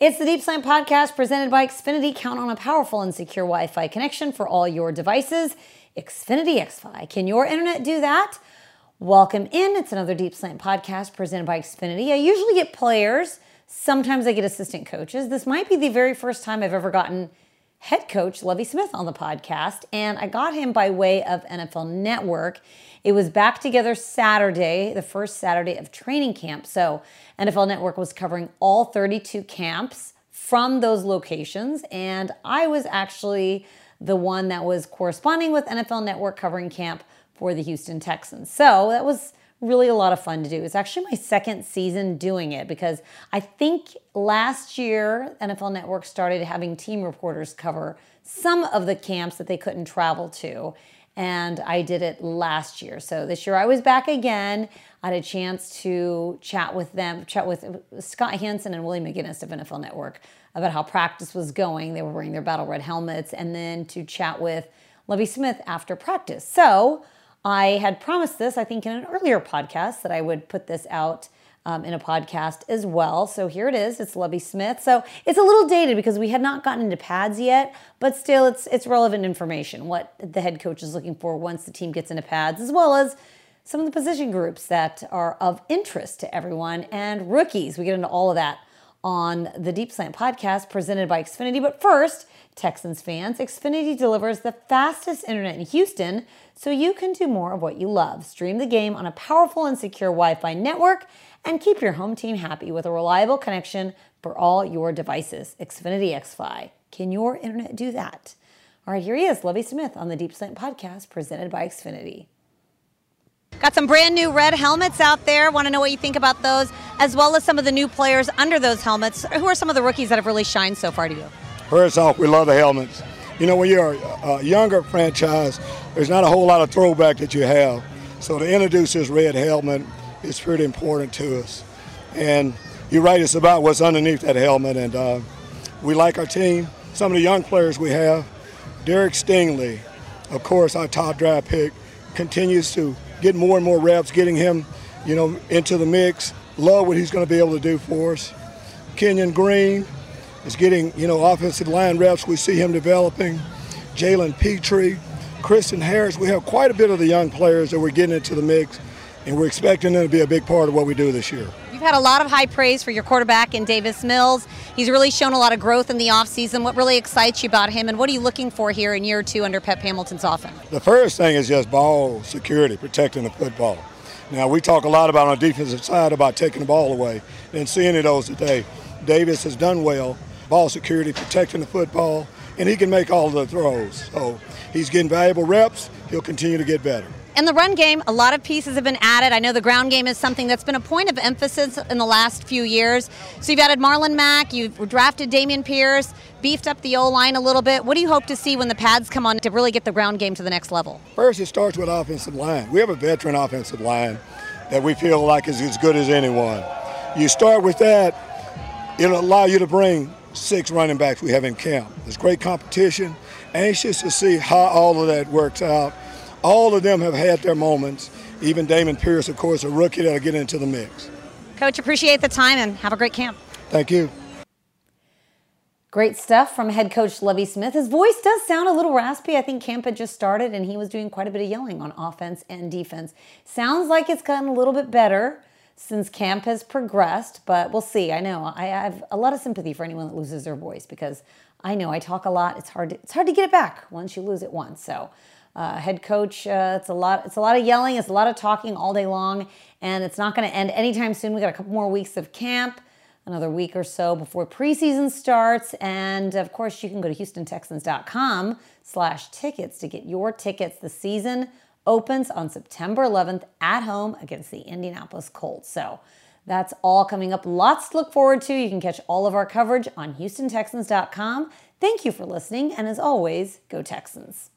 It's the Deep Slant Podcast presented by Xfinity. Count on a powerful and secure Wi Fi connection for all your devices. Xfinity XFi. Can your internet do that? Welcome in. It's another Deep Slant Podcast presented by Xfinity. I usually get players, sometimes I get assistant coaches. This might be the very first time I've ever gotten head coach Lovie Smith on the podcast, and I got him by way of NFL Network. It was back together Saturday, the first Saturday of training camp. So, NFL Network was covering all 32 camps from those locations, and I was actually the one that was corresponding with NFL Network covering camp for the Houston Texans. So, that was really a lot of fun to do. It's actually my second season doing it because I think last year NFL Network started having team reporters cover some of the camps that they couldn't travel to. And I did it last year. So this year I was back again. I had a chance to chat with them, chat with Scott Hanson and Willie McGinest of NFL Network about how practice was going. They were wearing their battle red helmets, and then to chat with Lovie Smith after practice. So I had promised this, I think, in an earlier podcast that I would put this out um, in a podcast as well. So here it is. It's Lovie Smith. So it's a little dated because we had not gotten into pads yet, but still, it's it's relevant information. What the head coach is looking for once the team gets into pads, as well as some of the position groups that are of interest to everyone and rookies. We get into all of that on the Deep Slant podcast presented by Xfinity. But first, Texans fans, Xfinity delivers the fastest internet in Houston so you can do more of what you love. Stream the game on a powerful and secure Wi Fi network and keep your home team happy with a reliable connection for all your devices. Xfinity XFi. Can your internet do that? All right, here he is, Lovie Smith on the Deep Slant podcast presented by Xfinity. Got some brand new red helmets out there. Want to know what you think about those, as well as some of the new players under those helmets. Who are some of the rookies that have really shined so far to you? First off, we love the helmets. You know, when you're a younger franchise, there's not a whole lot of throwback that you have. So to introduce this red helmet is pretty important to us. And you're right, it's about what's underneath that helmet. And uh, we like our team. Some of the young players we have, Derek Stingley, of course, our top draft pick, continues to get more and more reps, getting him, you know, into the mix. Love what he's going to be able to do for us. Kenyon Green is getting, you know, offensive line reps. We see him developing. Jalen Pitre, Christian Harris. We have quite a bit of the young players that we're getting into the mix, and we're expecting them to be a big part of what we do this year. You've had a lot of high praise for your quarterback in Davis Mills. He's really shown a lot of growth in the offseason. What really excites you about him, and what are you looking for here in year two under Pep Hamilton's offense? The first thing is just ball security, protecting the football. Now, we talk a lot about on the defensive side about taking the ball away and seeing it those today. Davis has done well, ball security, protecting the football, and he can make all the throws. So he's getting valuable reps. He'll continue to get better. In the run game, a lot of pieces have been added. I know the ground game is something that's been a point of emphasis in the last few years. So you've added Marlon Mack, you've drafted Dameon Pierce, beefed up the O line a little bit. What do you hope to see when the pads come on to really get the ground game to the next level? First, it starts with offensive line. We have a veteran offensive line that we feel like is as good as anyone. You start with that, it'll allow you to bring six running backs we have in camp. There's great competition. Anxious to see how all of that works out all of them have had their moments. Even Dameon Pierce, of course, a rookie that'll get into the mix. Coach, appreciate the time and have a great camp. Thank you. Great stuff from head coach Lovie Smith. His voice does sound a little raspy. I think camp had just started and he was doing quite a bit of yelling on offense and defense. Sounds like it's gotten a little bit better since camp has progressed, but we'll see. I know I have a lot of sympathy for anyone that loses their voice because I know I talk a lot. It's hard to, it's hard to get it back once you lose it once. So uh, head coach. Uh, it's a lot. It's a lot of yelling. It's a lot of talking all day long, and it's not going to end anytime soon. We got a couple more weeks of camp, another week or so before preseason starts, and of course, you can go to HoustonTexans.com/tickets to get your tickets. The season opens on September 11th at home against the Indianapolis Colts. So. That's all coming up. Lots to look forward to. You can catch all of our coverage on HoustonTexans.com. Thank you for listening, and as always, go Texans.